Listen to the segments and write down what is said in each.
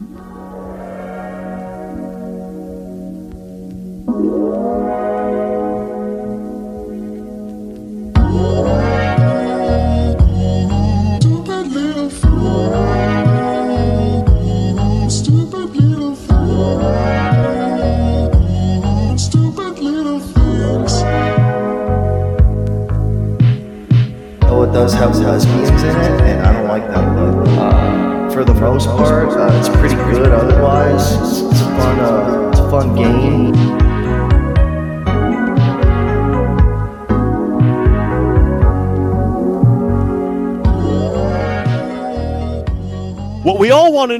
Stupid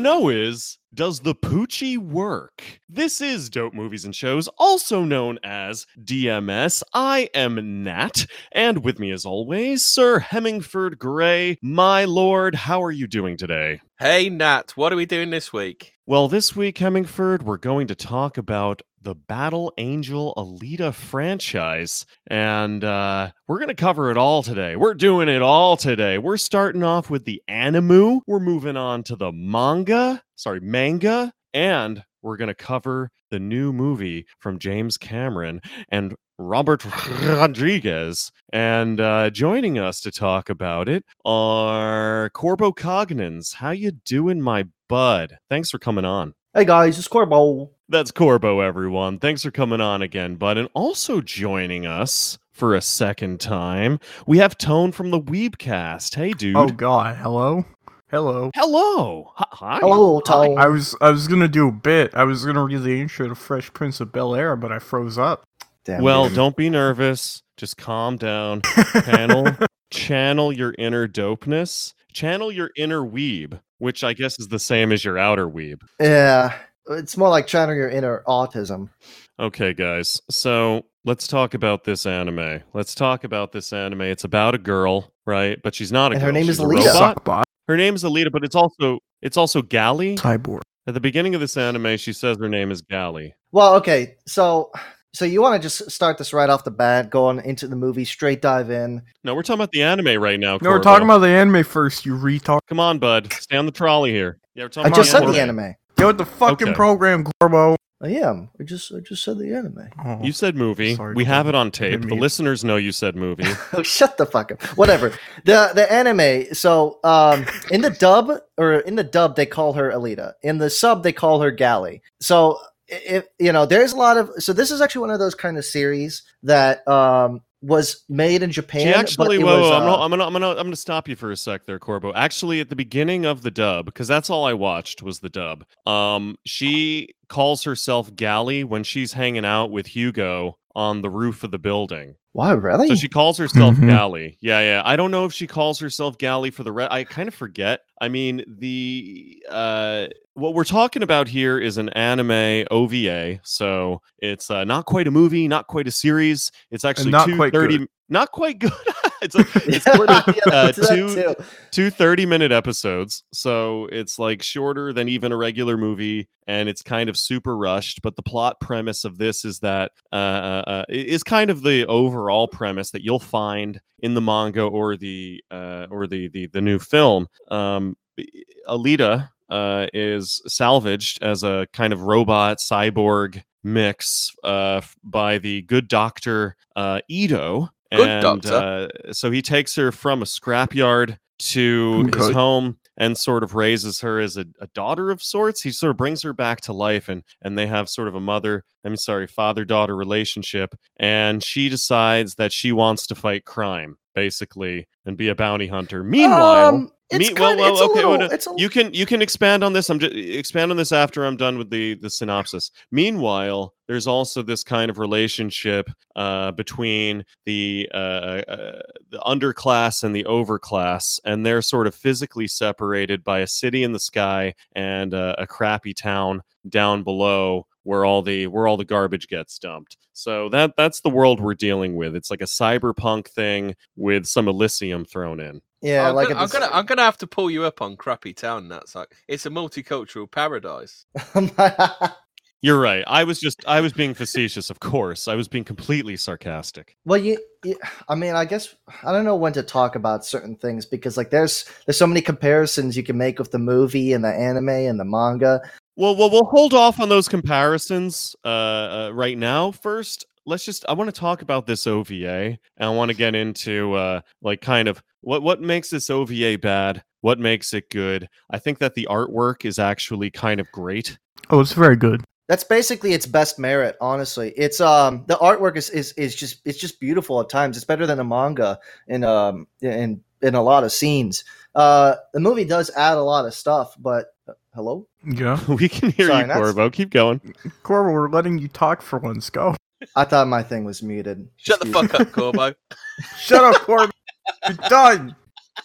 know is does the poochie work? This is Dope Movies and Shows, also known as DMS. I am Nat, and with me as always, Sir Hemingford Gray. My lord, how are you doing today? Hey Nat, what are we doing this week? Well, this week, Hemingford, we're going to talk about the Battle Angel Alita franchise. And uh, we're going to cover it all today. We're doing it all today. We're starting off with the animu. We're moving on to the manga, sorry, manga. And we're going to cover the new movie from James Cameron and Robert Rodriguez. And uh, joining us to talk about it are Korbo Cognans. How you doing, my bud? Thanks for coming on. Hey guys, it's Korbo. That's Korbo, everyone. Thanks for coming on again, bud. And also joining us for a second time, we have Toan from the Weebcast. Hey, oh, dude. Oh God! Hello, hello. Hello. Hi- Hi. Hello, Toan. I was I was gonna do a bit. I was gonna read the intro to Fresh Prince of Bel Air, but I froze up. Damn, Well, dude. don't be nervous. Just calm down. Channel, channel your inner dopeness. Channel your inner weeb, which I guess is the same as your outer weeb. yeah, it's more like channeling your inner autism. Okay, guys. So let's talk about this anime. Let's talk about this anime. It's about a girl, right? But she's not a And girl. her name She's is Alita. Her name is Alita, but it's also it's also Gally. Cyborg. At the beginning of this anime, she says her name is Gally. Well, okay, so so you want to just start this right off the bat, going into the movie, straight dive in. No, we're talking about the anime right now. No, we're talking about the anime first. You retard. Come on, bud. Stay on the trolley here. Yeah, we're talking I just about said the anime. Anime. Get with the fucking Okay. program, Korbo. I am. I just I just said the anime. Oh. You said movie. Sorry, we have it on tape. The listeners know you said movie. Oh, shut the fuck up. Whatever. the the anime. So um, in the dub or in the dub they call her Alita. In the sub they call her Gally. So if you know, there's a lot of. So this is actually one of those kind of series that um was made in Japan. She actually, but it whoa, was, whoa, I'm, uh, gonna, I'm gonna, I'm gonna, I'm gonna stop you for a sec there, Korbo. Actually, at the beginning of the dub, because that's all I watched was the dub. Um, she calls herself Gally when she's hanging out with Hugo on the roof of the building. Wow, really? So she calls herself Mhm. Gally. Yeah, yeah. I don't know if she calls herself Gally for the rest. I kind of forget. I mean, the uh, what we're talking about here is an anime OVA. So it's uh, not quite a movie, not quite a series. It's actually not two quite 30 good. not quite good. it's a, it's sort of Yeah, uh, two two 30 minute episodes so it's like shorter than even a regular movie and it's kind of super rushed but the plot premise of this is that uh, uh, uh, is kind of the overall premise that you'll find in the manga or the uh, or the, the the new film um alita uh, is salvaged as a kind of robot cyborg mix uh, by the good doctor uh, Ido. Good and. Uh, so he takes her from a scrapyard to his home and sort of raises her as a, a daughter of sorts. He sort of brings her back to life and and they have sort of a mother, I'm sorry, father-daughter relationship. And she decides that she wants to fight crime, basically, and be a bounty hunter. Meanwhile, Um, it's me- kind well, well, okay, little, well, no, you can you can expand on this. I'm just expand on this after I'm done with the the synopsis. Meanwhile, there's also this kind of relationship uh, between the uh, uh, the underclass and the overclass, and they're sort of physically separated by a city in the sky and uh, a crappy town down below where all the where all the garbage gets dumped. So that that's the world we're dealing with. It's like a cyberpunk thing with some Elysium thrown in. Yeah, I'm, like gonna, a I'm gonna I'm gonna have to pull you up on Crappy Town. That's like it's a multicultural paradise. You're right. I was just I was being facetious, of course. I was being completely sarcastic. Well, you, you, I mean, I guess I don't know when to talk about certain things because like there's there's so many comparisons you can make with the movie and the anime and the manga. Well, well, we'll hold off on those comparisons uh, uh, right now. First, let's just. I want to talk about this OVA, and I want to get into uh, like kind of what what makes this OVA bad, what makes it good. I think that the artwork is actually kind of great. Oh, it's very good. That's basically its best merit, honestly. It's um the artwork is, is is just it's just beautiful at times. It's better than a manga in um in in a lot of scenes. Uh, the movie does add a lot of stuff, but uh, hello. Yeah. we can hear Sorry, you, that's- Korbo. Keep going. Korbo, we're letting you talk for once. Go. I thought my thing was muted. Shut the Excuse fuck up, Korbo. Shut up, Corbin. You're done.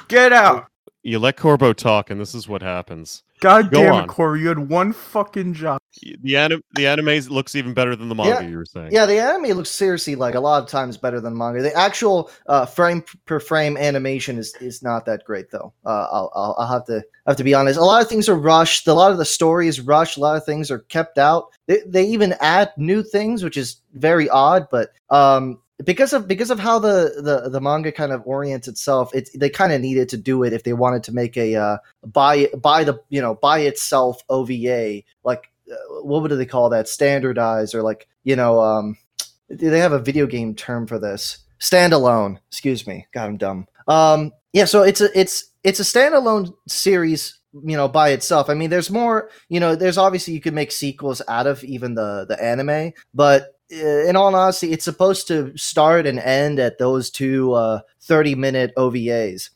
Get out. You let Korbo talk, and this is what happens. God Go damn on. it, Corbin. You had one fucking job. The anim- the anime looks even better than the manga. Yeah. You were saying. Yeah, the anime looks seriously like a lot of times better than manga. The actual uh, frame per frame animation is, is not that great though. Uh, I'll, I'll I'll have to I have to be honest. A lot of things are rushed. A lot of the story is rushed. A lot of things are kept out. They, they even add new things, which is very odd. But um, because of because of how the the, the manga kind of orients itself, it they kind of needed to do it if they wanted to make a uh, by by the you know by itself OVA like uh, what would they call that? Standardized or like you know um they have a video game term for this. Standalone. Excuse me. God i'm dumb. Um yeah so it's a it's it's a standalone series you know by itself. I mean there's more you know there's obviously you could make sequels out of even the the anime but in all honesty it's supposed to start and end at those two uh 30 minute ovas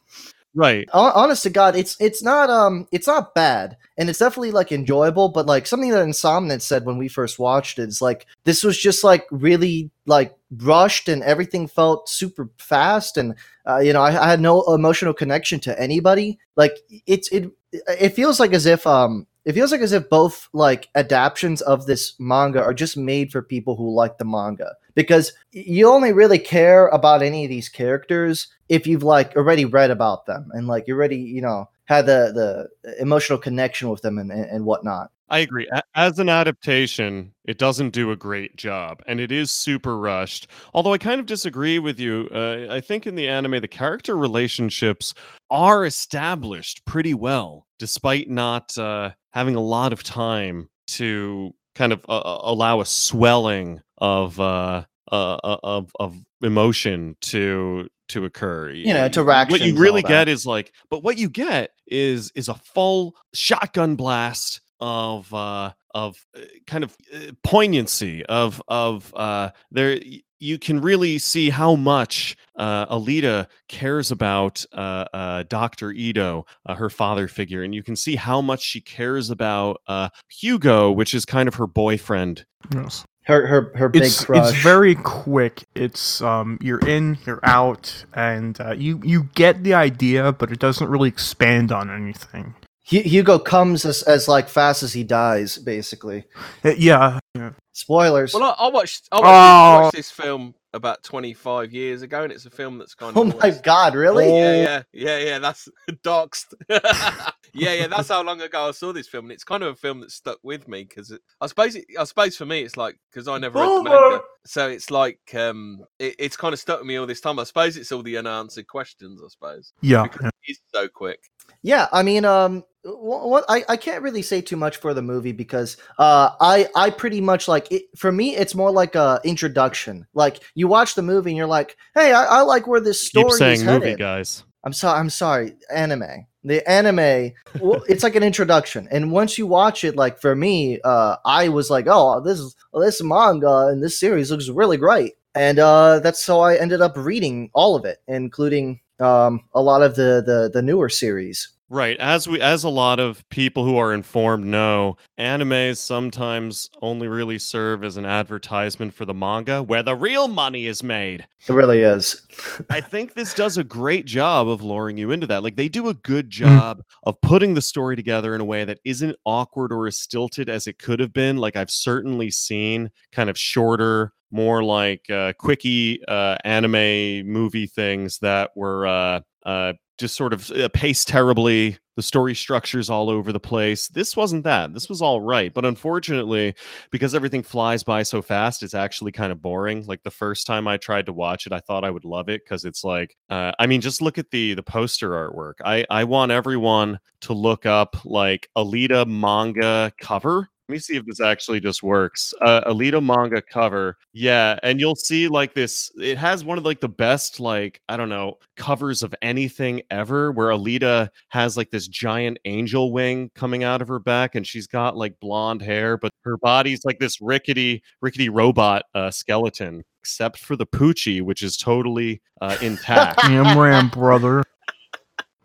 Right. Hon- honest to god it's it's not um it's not bad and it's definitely like enjoyable but like something that insomniac said when we first watched it is like this was just like really like rushed and everything felt super fast and uh, you know I, I had no emotional connection to anybody like it's it it feels like as if um it feels like as if both like adaptions of this manga are just made for people who like the manga because you only really care about any of these characters if you've like already read about them and like you already you know had the the emotional connection with them and, and, and whatnot I agree. As an adaptation, it doesn't do a great job, and it is super rushed. Although I kind of disagree with you. Uh, I think in the anime, the character relationships are established pretty well, despite not uh, having a lot of time to kind of uh, uh, allow a swelling of uh, uh, uh, of of emotion to to occur. You know, to interactions What you really get is like, but what you get is is a full shotgun blast of uh of uh, kind of poignancy of of uh there you can really see how much uh, Alita cares about uh, uh, Dr. Ido, uh, her father figure, and you can see how much she cares about uh, Hugo, which is kind of her boyfriend. Yes. her her her big It's crush it's very quick. It's um you're in, you're out, and uh, you you get the idea, but it doesn't really expand on anything. Hu- hugo comes as, as like fast as he dies basically yeah. yeah. spoilers Well, I, I watched. I watched, Oh. Watched this film about 25 years ago, and it's a film that's kind of. oh my always- god really Yeah, yeah, yeah, yeah. That's doxed. yeah, yeah. That's how long ago I saw this film, and it's kind of a film that stuck with me because I suppose, it, I suppose for me, it's like because I never read the manga, so it's like um, it, it's kind of stuck with me all this time. I suppose it's all the unanswered questions. I suppose Yeah. because it's so quick. Yeah, I mean, um, wh- what I, I can't really say too much for the movie because uh, I I pretty much like it. For me, it's more like a introduction. Like you watch the movie and you're like, hey, I, I like where this Keep story saying is movie, headed. guys. I'm sorry, I'm sorry, anime. The anime, well, it's like an introduction, and once you watch it, like for me, uh, I was like, oh, this is this manga and this series looks really great, and uh, that's how I ended up reading all of it, including um, a lot of the the the newer series. Right. As we as a lot of people who are informed know, animes sometimes only really serve as an advertisement for the manga where the real money is made. It really is. I think this does a great job of luring you into that. Like they do a good job of putting the story together in a way that isn't awkward or as stilted as it could have been. Like I've certainly seen kind of shorter, more like uh, quickie uh, anime movie things that were uh, uh, just sort of uh, paced terribly. The story structure's all over the place. This wasn't that. This was all right. But unfortunately, because everything flies by so fast, it's actually kind of boring. Like the first time I tried to watch it, I thought I would love it because it's like, uh, I mean, just look at the the poster artwork. I I want everyone to look up like Alita manga cover let me see if this actually just works. Uh, Alita manga cover, yeah, and you'll see like this. It has one of like the best like I don't know covers of anything ever, where Alita has like this giant angel wing coming out of her back, and she's got like blonde hair, but her body's like this rickety, rickety robot uh, skeleton, except for the poochie, which is totally uh, intact. Am Ram brother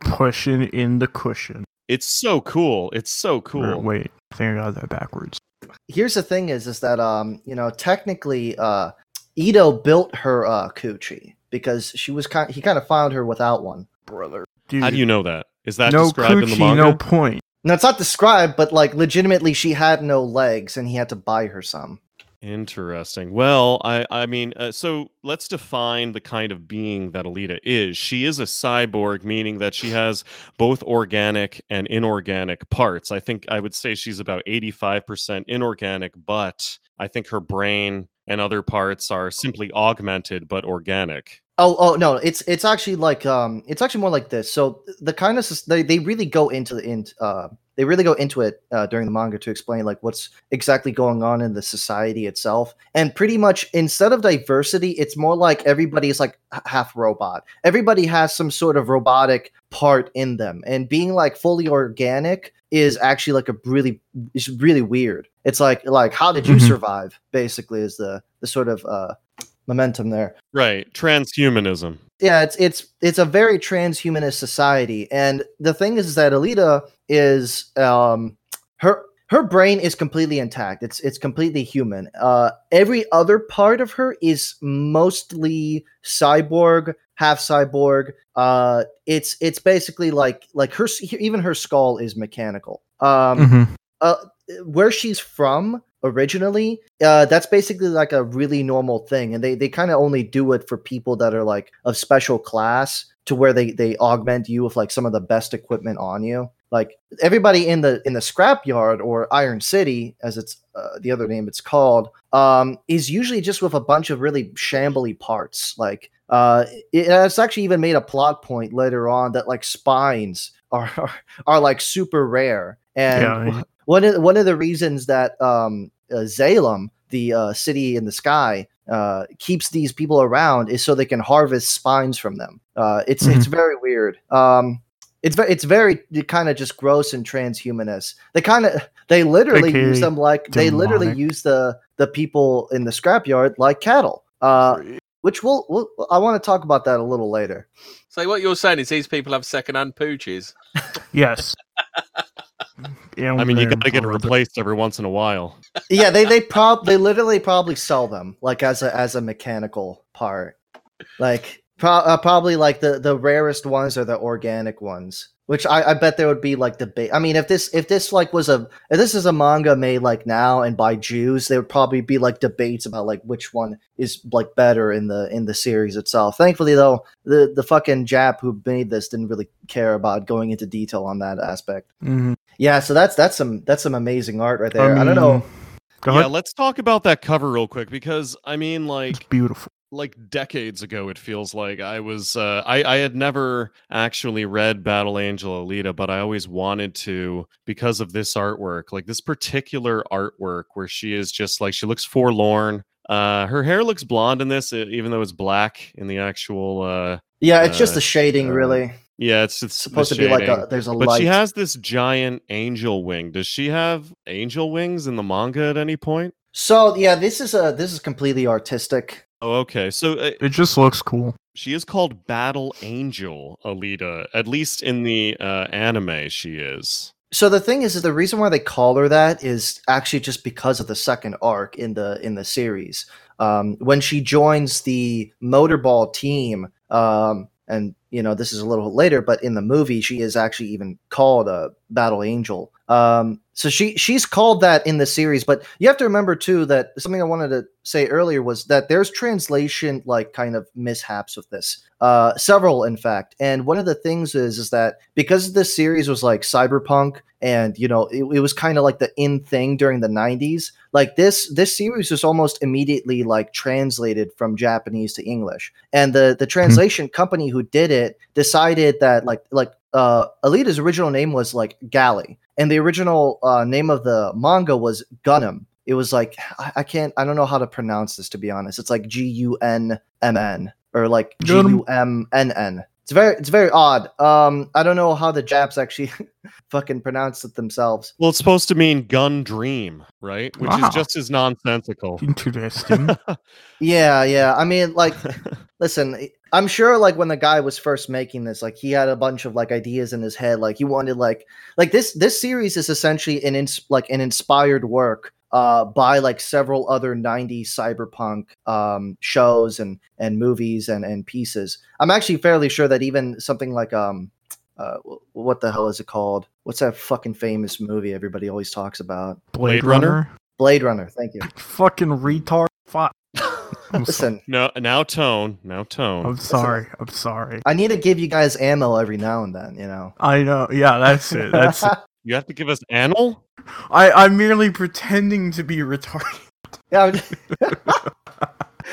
pushing in the cushion. It's so cool. It's so Or, cool. wait, I think I got that backwards. Here's the thing: is is that um you know technically uh Ido built her uh coochie because she was kind he kind of found her without one. Brother. Dude, How do you know that? Is that no described in the manga? no point. Now it's not described, but like legitimately, she had no legs, and he had to buy her some. Interesting. Well, I I mean, uh, so let's define the kind of being that Alita is. She is a cyborg, meaning that she has both organic and inorganic parts. I think I would say she's about 85% inorganic, but I think her brain and other parts are simply augmented but organic. Oh, oh no, it's it's actually like um, it's actually more like this. So the kind of they they really go into the in uh they really go into it uh, during the manga to explain like what's exactly going on in the society itself, and pretty much instead of diversity, it's more like everybody is like half robot. Everybody has some sort of robotic part in them, and being like fully organic is actually like a really is really weird. It's like like how did you Mhm. survive? Basically, is the the sort of uh momentum there Right. Transhumanism. yeah it's it's it's a very transhumanist society and the thing is that alita is um her her brain is completely intact it's it's completely human uh every other part of her is mostly cyborg half cyborg uh it's it's basically like like her even her skull is mechanical um Mhm. uh, where she's from originally, uh, that's basically like a really normal thing, and they they kind of only do it for people that are like of special class, to where they they augment you with like some of the best equipment on you. Like everybody in the in the scrapyard or Iron City, as it's uh, the other name it's called, um, is usually just with a bunch of really shambly parts. Like uh, it, it's actually even made a plot point later on that like spines are are, are like super rare. And Yeah, one of one of the reasons that um, uh, Zalem, the uh, city in the sky, uh, keeps these people around is so they can harvest spines from them. Uh, it's it's very weird. Um, it's very it's very kind of just gross and transhumanist. They kind of they literally AKA use them like they literally use the the people in the scrapyard like cattle. Uh, which we'll, we'll I want to talk about that a little later. So what you're saying is these people have second-hand pooches. Yes. Am I mean, you Ram got to get it replaced every once in a while. yeah, they they prob they literally probably sell them like as a as a mechanical part. Like pro- uh, probably like the the rarest ones are the organic ones, which I, I bet there would be like debate. I mean, if this if this like was a if this is a manga made like now and by Jews, there would probably be like debates about like which one is like better in the in the series itself. Thankfully, though, the the fucking Jap who made this didn't really care about going into detail on that aspect. Mhm. Yeah, so that's that's some that's some amazing art right I, there. I, don't know. Go yeah, ahead. let's talk about that cover real quick because I mean, like, It's beautiful. like decades ago it feels like i was uh, I, I had never actually read battle angel alita but i always wanted to because of this artwork like this particular artwork where she is just like she looks forlorn uh her hair looks blonde in this even though it's black in the actual uh Yeah, it's just uh, the shading, uh, really. Yeah it's, it's It's supposed to be like a there's a but light. she has this giant angel wing does she have angel wings in the manga at any point so yeah, this is a this is completely artistic. oh okay so uh, It just looks cool. She is called Battle Angel Alita. At least in the uh, anime, she is. So the thing is, is the reason why they call her that is actually just because of the second arc in the in the series. Um, when she joins the Motorball team, um, and you know this is a little later, but in the movie she is actually even called a battle angel. Um, so she she's called that in the series, but you have to remember too that something I wanted to say earlier was that there's translation like kind of mishaps with this, uh, several in fact. And one of the things is is that because this series was like cyberpunk and you know it, it was kind of like the in thing during the 90s like this this series was almost immediately like translated from japanese to english and the the translation company who did it decided that like like uh alita's original name was like Gally and the original uh, name of the manga was gunham it was like I, I can't i don't know how to pronounce this to be honest it's like g-u-n-m-n or like Gunham. g-u-m-n-n it's very it's very odd um i don't know how the japs actually fucking pronounce it themselves Well, it's supposed to mean gun dream, right? Which Wow. is just as nonsensical. Interesting. Yeah, yeah. I mean, like, listen, I'm sure, like, when the guy was first making this, like, he had a bunch of like ideas in his head. Like, he wanted, like, like this. This series is essentially an ins- like an inspired work uh, by like several other '90s cyberpunk um, shows and and movies and and pieces. I'm actually fairly sure that even something like um. Uh, what the hell is it called? What's that fucking famous movie everybody always talks about? Blade, Blade Runner? Runner. Blade Runner. Thank you. Fucking retard. Fuck. I'm, so- Listen, No, now Toan, now Toan. I'm sorry. I'm sorry. I need to give you guys ammo every now and then. You know. I know. Yeah, that's it. That's it. You have to give us anal. I, I'm merely pretending to be retarded. yeah.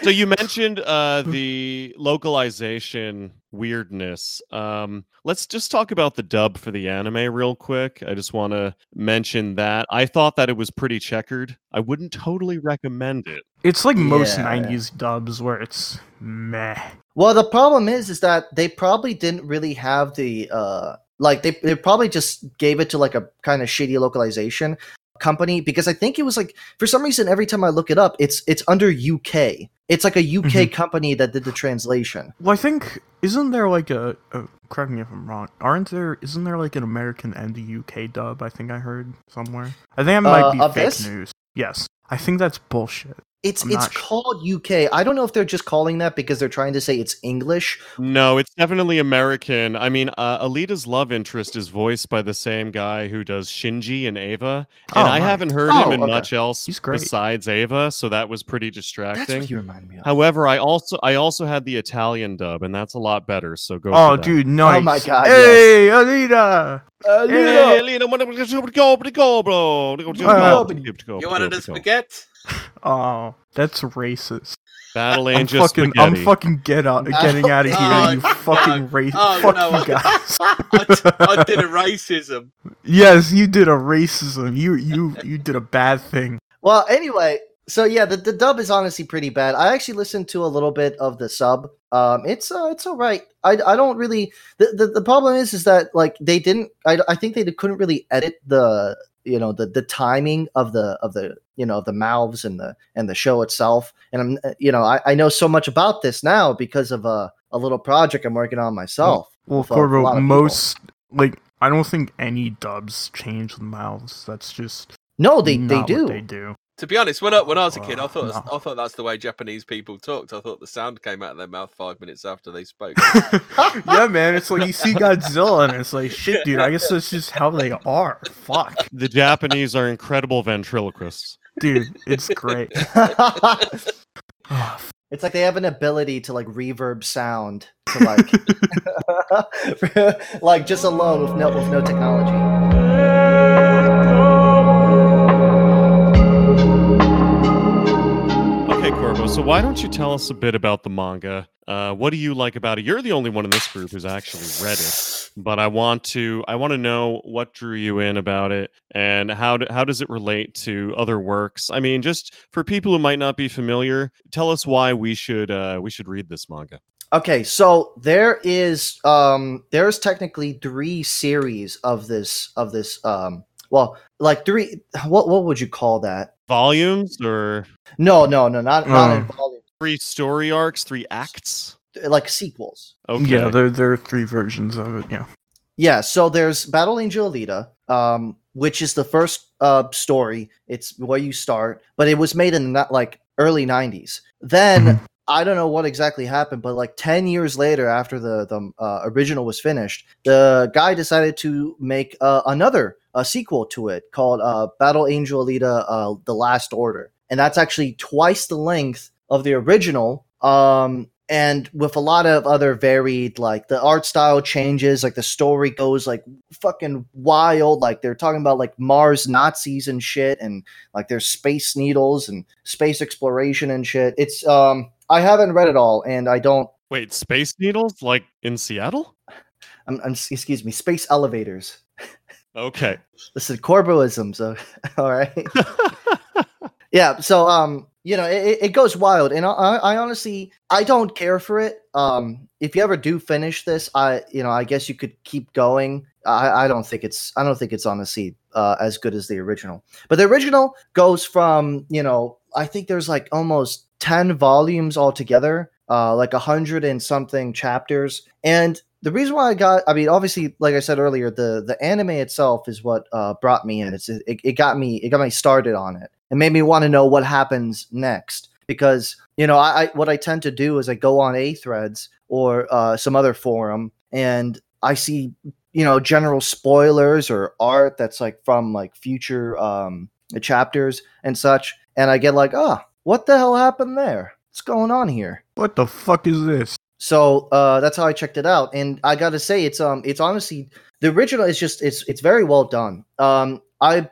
So you mentioned uh, the localization weirdness. Um, let's just talk about the dub for the anime real quick. I just want to mention that I thought that it was pretty checkered. I wouldn't totally recommend it. It's like most Yeah, yeah. 90s dubs where it's meh. Well, the problem is, is that they probably didn't really have the uh, like they they probably just gave it to like a kind of shitty localization company because I think it was like for some reason every time I look it up, it's it's under UK. It's like a UK company that did the translation. Well, I think isn't there like a, a correct me if I'm wrong. Aren't there? Isn't there like an American and a UK dub? I think I heard somewhere. I think it might Uh, be fake this? news. Yes, I think that's bullshit. It's I'm it's not sure. called UK. I don't know if they're just calling that because they're trying to say it's English. No, it's definitely American. I mean, uh, Alita's love interest is voiced by the same guy who does Shinji and Eva, and Oh, I nice. haven't heard Oh, him in okay. much else besides Eva, so that was pretty distracting. That's what you remind me of. However, I also I also had the Italian dub, and that's a lot better. So go. Oh, for that. dude, nice. Oh my God, Hey, Alita. Hey, bro. Go, go, Uh, go, You go, wanted a spaghetti? Oh, that's racist. Battle I'm Angel fucking, spaghetti. I'm fucking get out, getting out of here, Oh, you fuck. fucking oh, racist. Oh, Fuck no. you guys. I, t- I did a racism. yes, you did a racism. You, you, you did a bad thing. Well, anyway, so yeah, the, the dub is honestly pretty bad. I actually listened to a little bit of the sub. Um, it's uh, it's all right. I, I don't really. The, the the problem is is that like they didn't. I, I think they couldn't really edit the you know the the timing of the of the you know the mouths and the and the show itself. And I'm uh, you know I, I know so much about this now because of a a little project I'm working on myself. Well, with, uh, a lot Korbo, of most like I don't think any dubs change the mouths. That's just No, they they do. They do. To be honest, when I, when I was a kid, I thought no. I thought that's the way Japanese people talked. I thought the sound came out of their mouth five minutes after they spoke. yeah, man. It's like you see Godzilla, and it's like shit, dude. I guess that's just how they are. Fuck, The Japanese are incredible ventriloquists. dude. It's great. It's like they have an ability to like reverb sound to like like just alone with no with no technology. So why don't you tell us a bit about the manga? Uh, what do you like about it? You're the only one in this group who's actually read it, but I want to I want to know what drew you in about it and how do, how does it relate to other works? I mean, just for people who might not be familiar, tell us why we should uh, we should read this manga. Okay, so there is um there's technically three series of this of this um well like three what what would you call that? Volumes or No, no, no, not not in Oh. volume. three story arcs, three acts? Like sequels. Okay. Yeah, there there are three versions of it. Yeah. Yeah, so there's Battle Angel Alita, um, which is the first uh, story. It's where you start, but it was made in the, like early '90s. Then Mhm. I don't know what exactly happened, but like ten years later, after the the uh, original was finished, the guy decided to make uh, another a sequel to it called uh, Battle Angel Alita: uh, The Last Order, and that's actually twice the length of the original. Um, and with a lot of other varied like the art style changes like the story goes like fucking wild like they're talking about like mars nazis and shit and like there's space needles and space exploration and shit it's um i haven't read it all and i don't Wait, space needles like in Seattle? I'm, I'm excuse me space elevators Okay. listen corboism so all right? Yeah so um you know it, it goes wild and I, I honestly i don't care for it. Um if you ever do finish this i you know i guess you could keep going. I i don't think it's i don't think it's honestly uh as good as the original. But the original goes from you know i think there's like almost 10 volumes altogether uh like a hundred and something chapters and the reason why I got, I mean, obviously, like I said earlier, the the anime itself is what uh, brought me in. It's it, it got me it got me started on it. It made me want to know what happens next because you know I, I what I tend to do is I go on a threads or uh, some other forum and I see you know general spoilers or art that's like from like future um, chapters and such, and I get like, oh, what the hell happened there? What's going on here? What the fuck is this? So uh, that's how I checked it out, and I got to say, it's um, it's honestly the original is just it's it's very well done. Um, I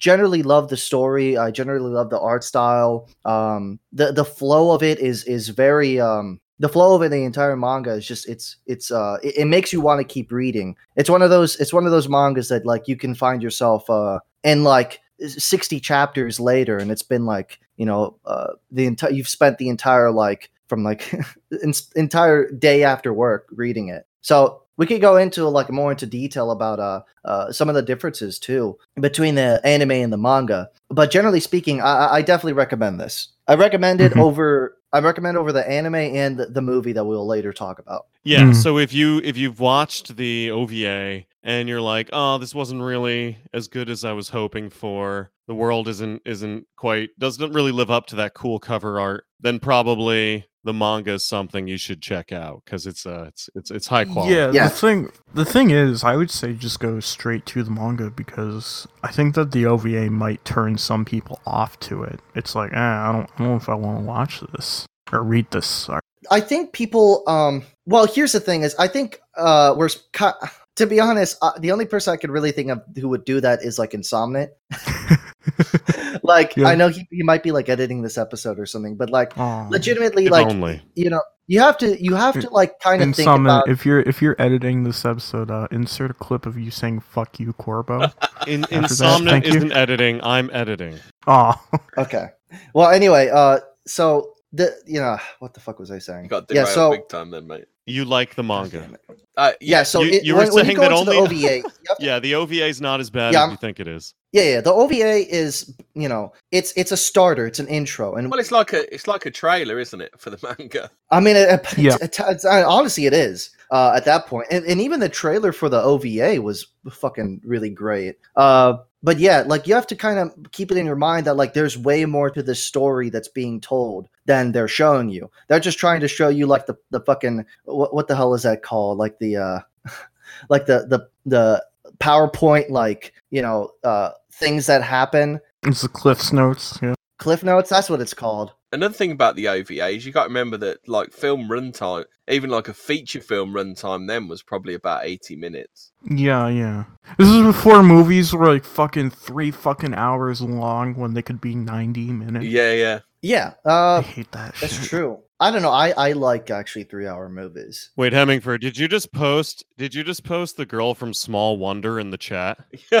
generally love the story. I generally love the art style. Um, the the flow of it is is very um, the flow of it, the entire manga is just it's it's uh, it, it makes you want to keep reading. It's one of those it's one of those mangas that like you can find yourself uh in like 60 chapters later and it's been like you know uh the entire you've spent the entire like from like en- entire day after work reading it so we could go into like more into detail about uh, uh some of the differences too between the anime and the manga but generally speaking i, I- I definitely recommend this i recommend it Mhm. over i recommend over the anime and the, the movie that we'll later talk about Yeah, Mm. so if you if you've watched the OVA and you're like, "Oh, this wasn't really as good as I was hoping for. The world isn't isn't quite doesn't really live up to that cool cover art." Then probably the manga is something you should check out cuz it's uh it's it's it's high quality. Yeah, Yeah. the thing the thing is, I would say just go straight to the manga because I think that the OVA might turn some people off to it. It's like, eh, I don't, I don't know if I want to watch this or read this. Sorry. I think people. Um, well, here's the thing: is I think uh, we're s- ki- to be honest, uh, the only person I could really think of who would do that is like Insomniac. like Yeah. I know he, he might be like editing this episode or something, but like Aw. legitimately, like only. you know, you have to you have to like kind of think about. if you're if you're editing this episode, uh, insert a clip of you saying "fuck you, Korbo." In Insomnia isn't editing, I'm editing. Aw. Okay. Well, anyway, uh, so the you know what the fuck was I saying? You got yeah. derailed So big time then, mate. You like the manga. Uh, yeah. So you- it, you were when, when saying go that into only- the OVA. you Yeah, the OVA is not as bad Yeah, as you think it is. Yeah, yeah. The OVA is, you know, it's it's a starter, it's an intro, and Well, it's like a it's like a trailer, isn't it, for the manga? I mean, it, it- Yeah. it's, it's- uh, honestly, it is uh, at that point, and, and even the trailer for the OVA was fucking really great. Uh, but yeah, like you have to kind of keep it in your mind that like there's way more to the story that's being told than they're showing you. They're just trying to show you like the the fucking what, what the hell is that called? Like the uh, like the the the PowerPoint like you know uh things that happen It's the Cliff's notes. Yeah. cliff notes that's what it's called Another thing about the OVA is you got to remember that like film runtime, even like a feature film runtime, then was probably about eighty minutes. Yeah, yeah. This is before movies were like fucking three fucking hours long when they could be ninety minutes. Yeah, yeah. yeah I uh hate that that's shit. true i don't know i i like actually three hour movies Wait, Hemingford, did you just post did you just post the girl from Small Wonder in the chat? I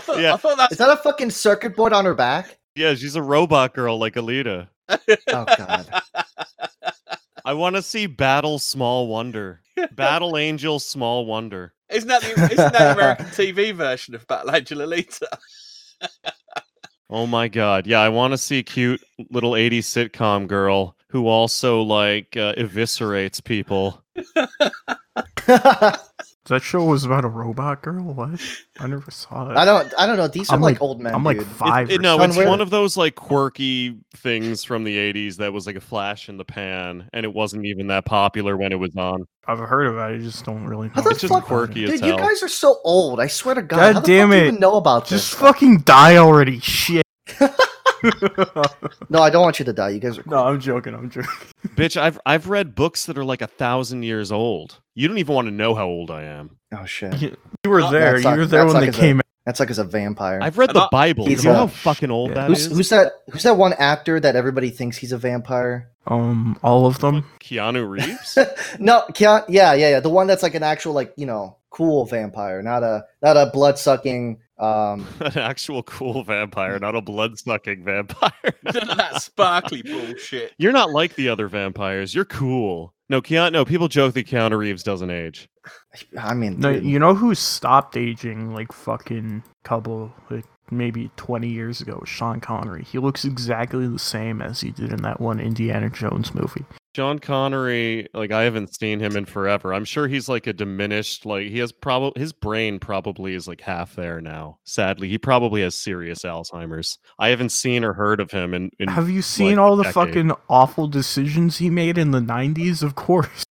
thought Yeah. I thought that's is that a fucking circuit board on her back Yeah, she's a robot girl like Alita. oh god I want to see Battle Small Wonder. Battle Angel Small Wonder. isn't that the isn't that the American TV version of Battle Angel Alita? Oh my god. Yeah, I want to see cute little 80s sitcom girl who also like uh, eviscerates people. That show was about a robot girl. What? I never saw it. I don't. I don't know. These are I'm like, like- old men. I'm like dude. five. It- or no, Son, it's one of those like quirky things from the 80s that was like a flash in the pan and it wasn't even that popular when it was on. I've heard of it. I just don't really know. It's just fuck- quirky as Dude, you guys are so old. I swear to God. God how the damn fuck do you it. even know about Just this? fucking die already. Shit. No, I don't want you to die. You guys are. no, I'm joking. I'm joking. Bitch, I've I've read books that are like a thousand years old. You don't even want to know how old I am. Oh shit. You were there. that's You were there when like they came out. That's like as a vampire. I've read the Bible. He's You know a- how fucking old yeah. that who's is? who's that? Who's that one actor that everybody thinks he's a vampire? Um, all of them. Keanu Reeves? no, Keanu, yeah, yeah, yeah. The one that's like an actual, like you know, cool vampire, not a not a blood sucking. Um, An actual cool vampire, not a blood sucking vampire. None of that sparkly bullshit. You're not like the other vampires. You're cool. No, Keanu. No, people joke that Keanu Reeves doesn't age. I mean, No, dude, you know who stopped aging like fucking couple like maybe 20 years ago? Sean Connery. He looks exactly the same as he did in that one Indiana Jones movie. John Connery, like I haven't seen him in forever. I'm sure he's like a diminished, like he has probably his brain probably is like half there now. Sadly, he probably has serious Alzheimer's. I haven't seen or heard of him in. in Have you seen like, all the decade. fucking awful decisions he made in the 90s? Of course.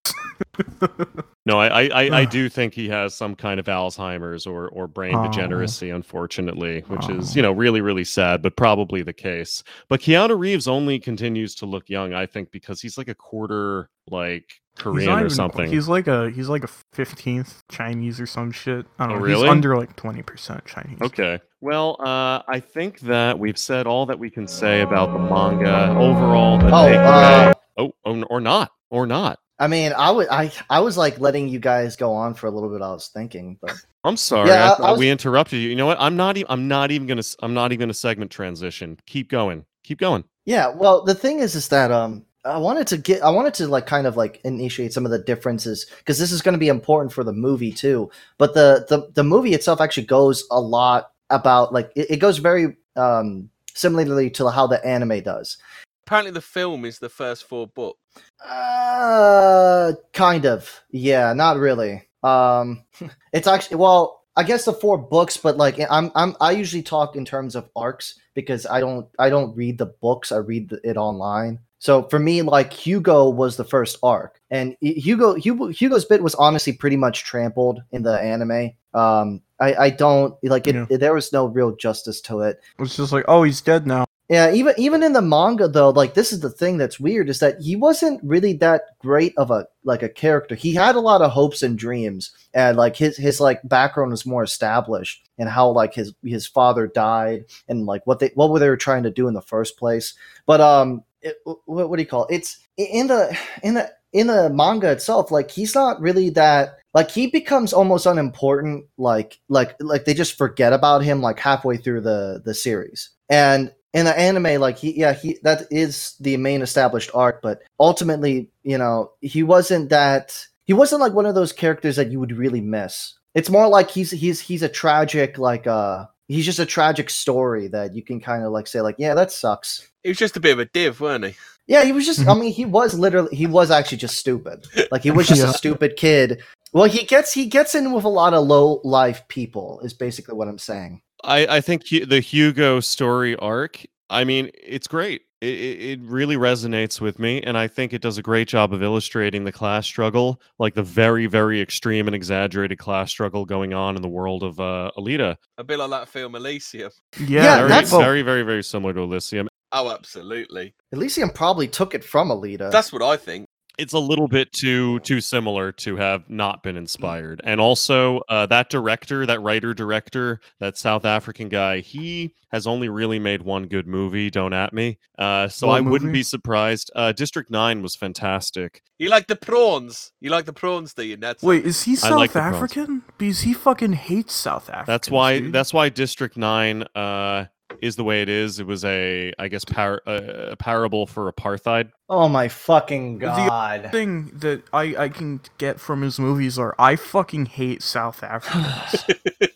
No, I I, I, I do think he has some kind of Alzheimer's or or brain Oh. degeneracy, unfortunately, which is Oh. you know really really sad, but probably the case. But Keanu Reeves only continues to look young, I think, because he's like a quarter like Korean or even- something. He's like a he's like a 15th Chinese or some shit. I don't Oh, know. really? He's under like 20% Chinese. Okay. Well, uh, I think that we've said all that we can say about the manga overall. The Oh, uh, oh, oh, or not, or not. I mean, I would, I, I was like letting you guys go on for a little bit. I was thinking, but I'm sorry, Yeah, I I- I was- we interrupted you. You know what? I'm not. e- I'm not even gonna. I'm not even gonna segment transition. Keep going. Keep going. yeah. Well, the thing is, is that um, I wanted to get, I wanted to like kind of like initiate some of the differences because this is going to be important for the movie too. But the the the movie itself actually goes a lot about like it, it goes very um similarly to how the anime does. Apparently, the film is the first four books. Uh, kind of. Yeah, not really. Um, it's actually well, I guess the four books, but like I'm I'm I usually talk in terms of arcs because I don't I don't read the books. I read the, it online. So for me, like Hugo was the first arc, and Hugo, Hugo Hugo's bit was honestly pretty much trampled in the anime. Um, I I don't like it. Yeah. There was no real justice to it. It's just like, oh, he's dead now. Yeah, even even in the manga though, like this is the thing that's weird is that he wasn't really that great of a like a character. He had a lot of hopes and dreams, and like his his like background was more established and how like his his father died and like what they what were they were trying to do in the first place. But um, it, what what do you call it? It's in the in the in the manga itself. Like he's not really that like he becomes almost unimportant. Like like like they just forget about him like halfway through the the series and in the anime like he yeah he that is the main established arc but ultimately you know he wasn't that he wasn't like one of those characters that you would really miss. It's more like he's he's he's a tragic like uh he's just a tragic story that you can kind of like say like yeah that sucks. He was just a bit of a div, weren't he? yeah he was just i mean he was literally he was actually just stupid. Like he was just Yeah. a stupid kid. Well he gets he gets in with a lot of low life people is basically what i'm saying I, I think the Hugo story arc. I mean, it's great. It, it, it really resonates with me, and I think it does a great job of illustrating the class struggle, like the very, very extreme and exaggerated class struggle going on in the world of uh, Alita. A bit like that film Elysium. Yeah, Yeah, very, that's- very, very, very similar to Elysium. Oh, absolutely. elysium probably took it from alita That's what I think. It's a little bit too too similar to have not been inspired and also uh, that director that writer director that south african guy he has only really made one good movie don't at me uh, so What i wouldn't be surprised uh, district 9 was fantastic You like the prawns. You like the prawns, do you, Ned? Wait, is he South like. African? Because he fucking hates South Africa. that's why that's why district 9 uh, is the way it is it was a i guess par- uh, a parable for apartheid Oh my fucking god! The- god. thing that I, I can get from his movies are I fucking hate South Africans.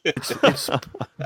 it's, it's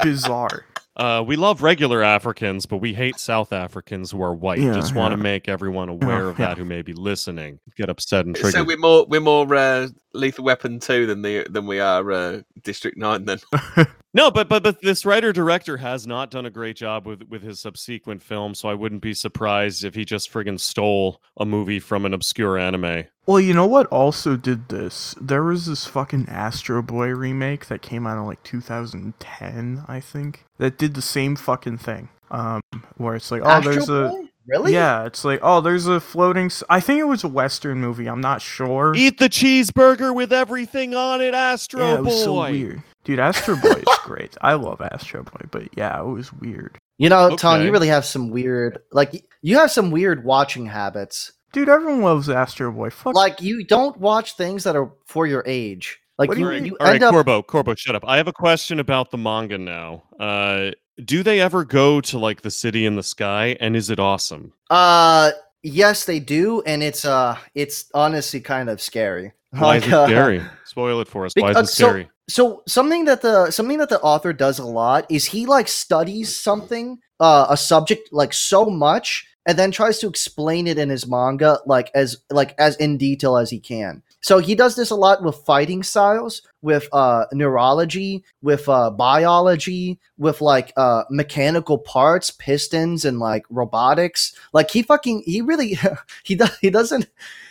bizarre. Uh, we love regular Africans, but we hate South Africans who are white. Yeah, Just want to yeah. make everyone aware of yeah. that who may be listening. Get upset and triggered. So we're more we're more uh, Lethal Weapon two than the than we are uh, District Nine. Then No, but but but this writer director has not done a great job with with his subsequent film, so I wouldn't be surprised if he just friggin' stole a movie from an obscure anime. Well, you know what also did this? There was this fucking Astro Boy remake that came out in like 2010, I think, that did the same fucking thing. Um, where it's like, oh, Astro there's a really yeah, it's like, oh, there's a floating. S- I think it was a Western movie. I'm not sure. Eat the cheeseburger with everything on it, Astro yeah, it Boy. so weird, dude. Astro Boy is great. I love Astro Boy, but yeah, it was weird. You know, Tom, you really have some weird, like, you have some weird watching habits. Dude, everyone loves Astro Boy. Fuck. Like, you don't watch things that are for your age. Like, you, you you, mean? All right, end up. Korbo, Korbo, shut up. I have a question about the manga now. Uh, do they ever go to like the city in the sky, and is it awesome? Uh, yes, they do, and it's uh, it's honestly kind of scary. Why is Like, it uh, scary? Spoil it for us. Why is it uh, so- scary? So something that the something that the author does a lot is he like studies something uh a subject like so much and then tries to explain it in his manga like as like as in detail as he can. So he does this a lot with fighting styles with uh neurology with uh biology with like uh mechanical parts pistons and like robotics. Like he fucking he really he does he doesn't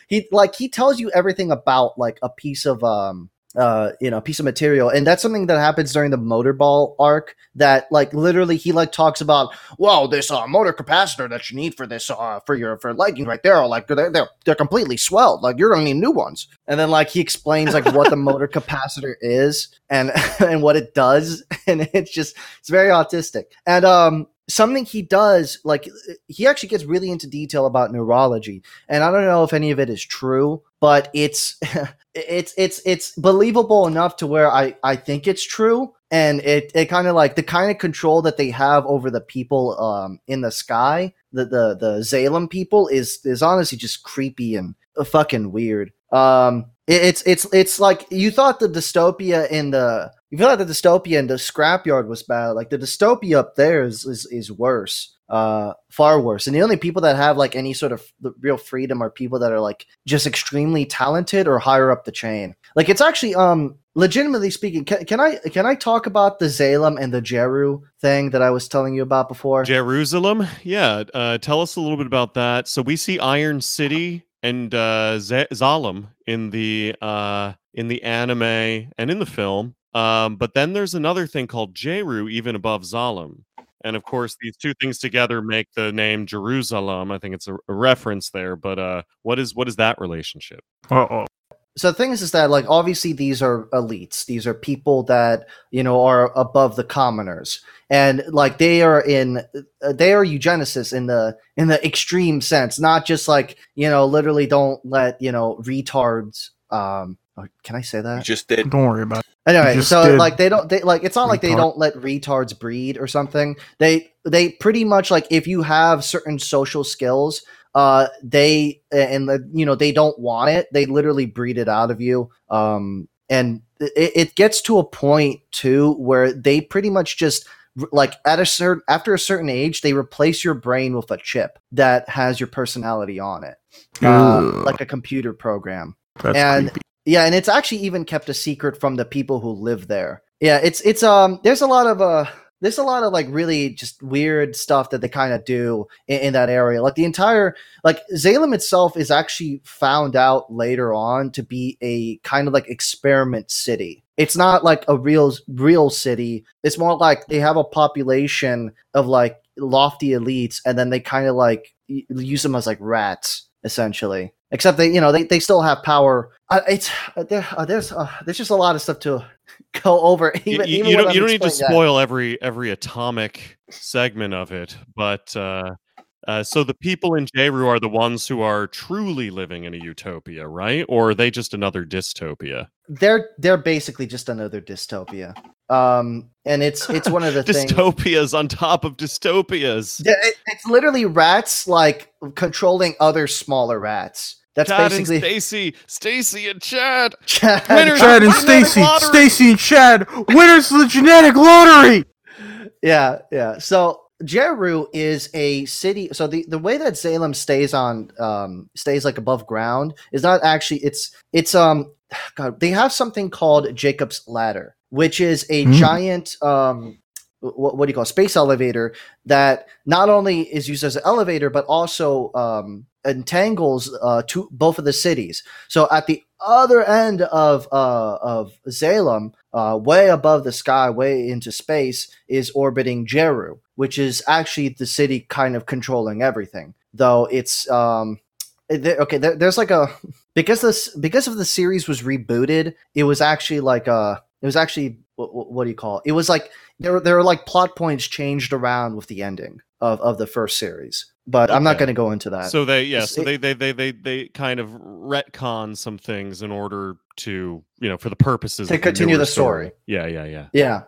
he like he tells you everything about like a piece of um uh you know piece of material. And that's something that happens during the motorball arc that like literally he like talks about well this uh motor capacitor that you need for this uh for your for leggings right there like they're they're, they're completely swelled. Like you're gonna need new ones. And then like he explains like what the motor capacitor is and and what it does. And it's just it's very autistic. And um something he does like he actually gets really into detail about neurology. And i don't know if any of it is true but it's it's it's it's believable enough to where i i think it's true. And it it kind of like the kind of control that they have over the people um in the sky the the the Zalem people is is honestly just creepy and fucking weird. Um it, it's it's it's like you thought the dystopia in the you thought the dystopia in the scrapyard was bad. Like the dystopia up there is is, is worse uh far worse and the only people that have like any sort of real freedom are people that are like just extremely talented or higher up the chain like it's actually um legitimately speaking can, can i can i talk about the zalem and the jeru thing that i was telling you about before Jerusalem? Yeah. Uh, tell us a little bit about that. So we see Iron City and uh, Z- Zalem in the uh, in the anime and in the film. Um, but then there's another thing called Jeru, even above Zalem. And of course, these two things together make the name Jerusalem. I think it's a, a reference there. But uh, what is what is that relationship? Uh oh. so the thing is, is that like obviously these are elites. These are people that you know are above the commoners, and like they are in uh, they are eugenicists in the in the extreme sense, not just like you know literally don't let you know retards. Um, can I say you that? just did. Don't worry about it. Anyway, so did like they don't they like it's not like they don't let retards breed or something. They they pretty much like if you have certain social skills, uh they and the you know they don't want it. They literally breed it out of you. Um and it, it gets to a point too where they pretty much just like at a certain after a certain age they replace your brain with a chip that has your personality on it uh, like a computer program That's and- creepy. Yeah, and it's actually even kept a secret from the people who live there. Yeah, it's it's um there's a lot of uh there's a lot of like really just weird stuff that they kind of do in, in that area. Like the entire like Salem itself is actually found out later on to be a kind of like experiment city. It's not like a real real city. It's more like they have a population of like lofty elites and then they kind of like use them as like rats essentially except they you know they, they still have power uh, it's uh, there, uh, there's uh, there's just a lot of stuff to go over You- even, you, even you don't, you don't need to explaining that. spoil every every atomic segment of it, but uh, uh, so the people in Jeru are the ones who are truly living in a utopia, right? Or are they just another dystopia? they're they're basically just another dystopia um and it's it's one of the things Dystopias on top of dystopias. Yeah, it- it's literally rats like controlling other smaller rats that's Chad basically and Stacy, Stacy and Chad. Chad- Winners Chad and Stacy. Stacy and Chad, winners of the genetic lottery. yeah, yeah. So Jeru is a city. So the, the way that Salem stays on um stays like above ground is not actually it's it's um God they have something called Jacob's ladder, which is a Hmm. giant um what, what do you call it? space elevator that not only is used as an elevator but also um entangles uh two both of the cities. So at the other end of uh of Salem, uh way above the sky, way into space is orbiting Jeru, which is actually the city kind of controlling everything. Though it's um okay, there, there's like a because this because of the series was rebooted, it was actually like a it was actually what, what do you call it? It was like there there were like plot points changed around with the ending of of the first series. But I'm not going to go into that. So they yeah, so they, they they they they kind of retcon some things in order to you know for the purposes To continue the story. Yeah, yeah, yeah. Yeah,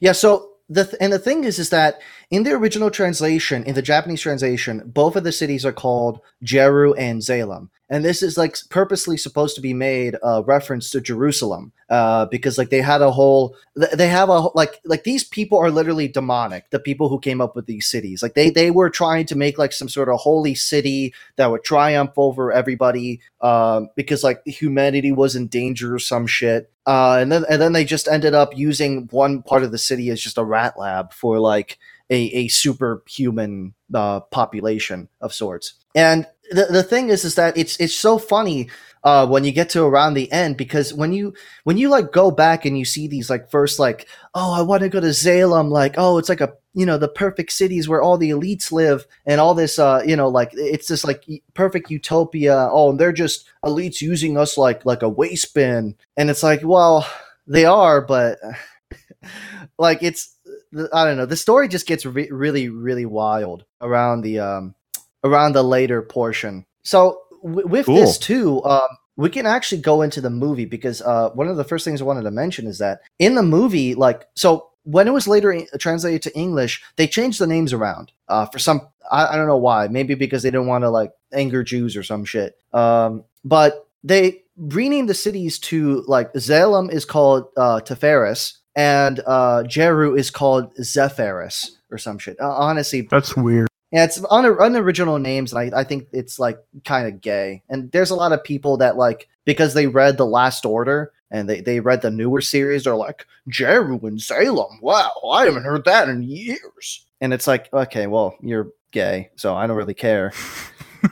yeah. So the th- and the thing is, is that in the original translation, in the Japanese translation, both of the cities are called Jeru and Salem, and this is like purposely supposed to be made a reference to Jerusalem, uh, because like they had a whole, they have a like like these people are literally demonic. The people who came up with these cities, like they they were trying to make like some sort of holy city that would triumph over everybody, um, because like humanity was in danger or some shit. Uh, and then and then they just ended up using one part of the city as just a rat lab for like a, a superhuman uh, population of sorts. And the, the thing is is that it's it's so funny uh, when you get to around the end because when you when you like go back and you see these like first like oh I want to go to Salem like oh it's like a you know the perfect cities where all the elites live and all this uh you know like it's this like perfect utopia. Oh and they're just elites using us like like a waste bin. And it's like well they are but like it's i don't know the story just gets re- really really wild around the um around the later portion. So with Cool. this too um we can actually go into the movie because uh one of the first things i wanted to mention is that in the movie like so when it was later translated to english they changed the names around uh for some i, I don't know why maybe because they didn't want to like anger jews or some shit um but they renamed the cities to like Zalem is called uh, Teferis and uh, Jeru is called Zephyris or some shit. Uh, honestly, That's weird. Yeah, it's un- unoriginal names, and I, I think it's like kind of gay. And there's a lot of people that like because they read the Last Order and they, they read the newer series, they're like Jeru and Salem. Wow, I haven't heard that in years. And it's like, okay, well, you're gay, so I don't really care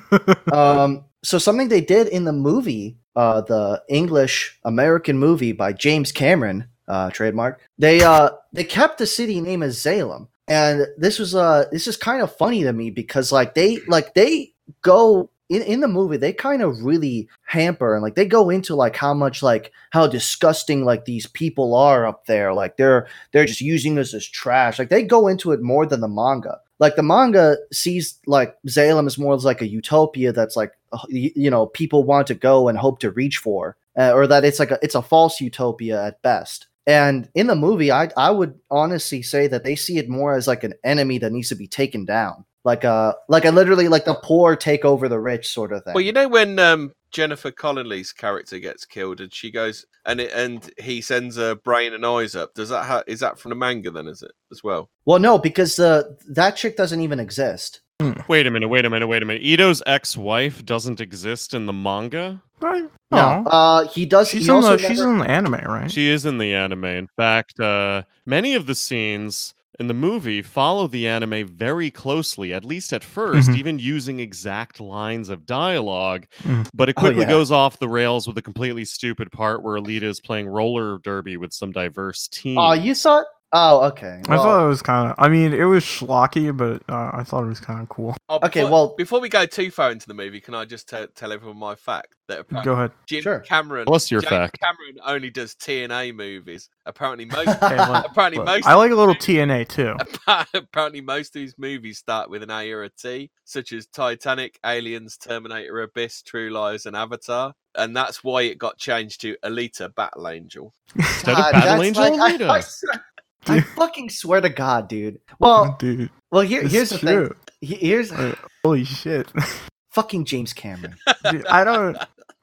um, so something they did in the movie, uh, the English American movie by James Cameron, uh, trademark. They uh, they kept the city name as Salem, and this was uh, this is kind of funny to me because like they like they go. In, in the movie they kind of really hamper and like they go into like how much like how disgusting like these people are up there like they're they're just using us as trash like they go into it more than the manga like the manga sees like Salem as more as like a utopia that's like uh, you know people want to go and hope to reach for, uh, or that it's like a it's a false utopia at best. And in the movie, I I would honestly say that they see it more as like an enemy that needs to be taken down, like a like a literally like the poor take over the rich sort of thing. Well, you know when um, Jennifer Connelly's character gets killed and she goes and it, and he sends her brain and eyes up. Does that ha- is that from the manga then? Is it as well? well, no, because uh, that chick doesn't even exist. Wait a minute, wait a minute, wait a minute. Ido's ex-wife doesn't exist in the manga. Right? No, No. uh, he does. she's he in also the she's never- in the anime, right? She is in the anime. In fact, uh, many of the scenes in the movie follow the anime very closely, at least at 1st Mhm. even using exact lines of dialogue. Mhm. But it Oh, quickly yeah. goes off the rails with a completely stupid part where Alita is playing roller derby with some diverse team. Oh, you saw it? Oh, okay. I Well, thought it was kind of. I mean, it was schlocky, but uh, I thought it was kind of cool. Oh, Okay, before- well- before we go too far into the movie, can I just te- tell everyone my fact that apparently Go ahead. Jim Sure. Cameron, What's your James fact? Cameron only does TNA movies. Apparently, most Hey, look, apparently look, most I like a little TNA too. apparently most of his movies start with an A or a T, such as Titanic, Aliens, Terminator, Abyss, True Lies, and Avatar. And that's why it got changed to Alita Battle Angel. Instead of Battle that's Angel like- I- Alita. I, swear- I fucking swear to God, dude. Well, Dude, well, here, here's the true. thing. He- Here's Like, holy shit. fucking James Cameron. Dude, I don't.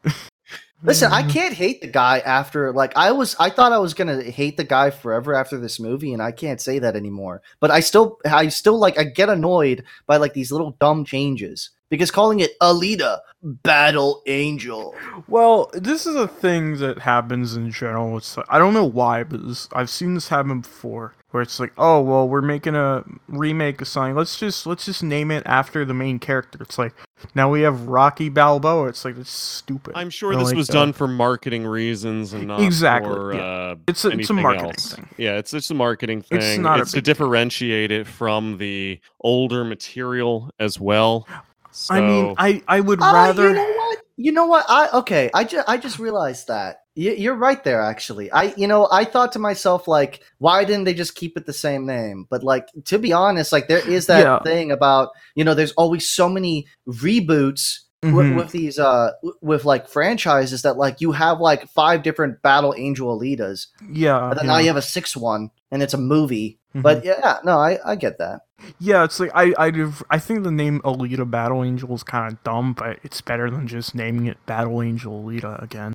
Listen, I Mhm. can't hate the guy after like I was I thought I was gonna hate the guy forever after this movie, and I can't say that anymore. But I still I still like I get annoyed by like these little dumb changes. Because calling it Alita Battle Angel. Well, this is a thing that happens in general. It's like, I don't know why, but this, I've seen this happen before, where it's like, oh well, we're making a remake of something. Let's just let's just name it after the main character. It's like now we have Rocky Balboa. It's like it's stupid. I'm sure this like was that. done for marketing reasons and not Exactly, for yeah. uh, It's a, it's a anything marketing else. thing. Yeah, it's it's a marketing thing. It's It's, not a to big deal. differentiate it from the older material as well. So, I mean, I I would Uh, rather. you know what? You know what? I okay. I just I just realized that Y- you're right there. Actually, I you know I thought to myself like, why didn't they just keep it the same name? But like to be honest, like there is that Yeah. thing about you know there's always so many reboots. With, Mhm. with these uh with like franchises that like you have like five different battle angel Alitas yeah, and then yeah. now you have a sixth one and it's a movie Mhm. but yeah no i i get that Yeah, it's like I I do I think the name Alita Battle Angel is kind of dumb, but it's better than just naming it Battle Angel Alita again.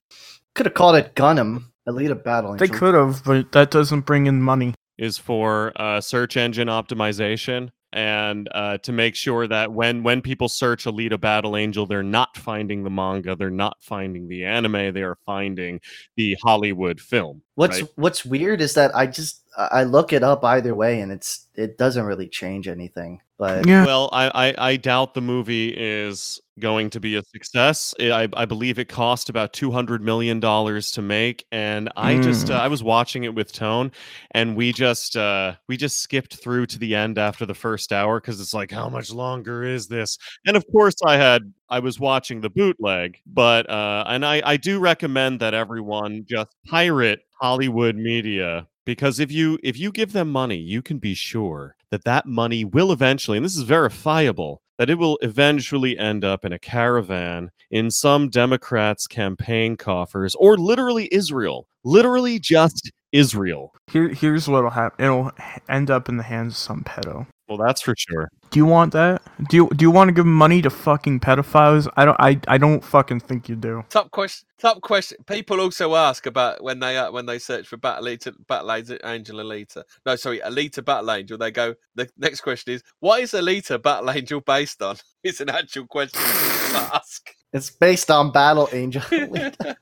could have called it Gunnm Alita battle angel They could have, but that doesn't bring in money. is for uh, search engine optimization and uh, to make sure that when when people search Alita Battle Angel, they're not finding the manga, they're not finding the anime, they are finding the Hollywood film. What's right? What's weird is that I just I I look it up either way, and it's it doesn't really change anything. But Yeah, Well, I, I, I doubt the movie is going to be a success. I, I- I believe it cost about two hundred million dollars to make, and I just Mm. uh, I was watching it with Toan, and we just uh, we just skipped through to the end after the first hour because it's like how much longer is this? And of course, I had I was watching the bootleg, but uh, and I I do recommend that everyone just pirate Hollywood media because if you if you give them money, you can be sure that that money will eventually, and this is verifiable, that it will eventually end up in a caravan in some Democrats' campaign coffers, or literally Israel, literally just Israel. here here's what'll happen. It'll end up in the hands of some pedo. Well, that's for sure. Do you want that? Do you do you want to give money to fucking pedophiles? I don't. I I don't fucking think you do. Top question. Top question. People also ask about when they uh, when they search for Battle Alita, Battle Angel Angel Alita. No, sorry, Alita Battle Angel. They go. The next question is, what is Alita Battle Angel based on? It's an actual question to ask. it's based on Battle Angel.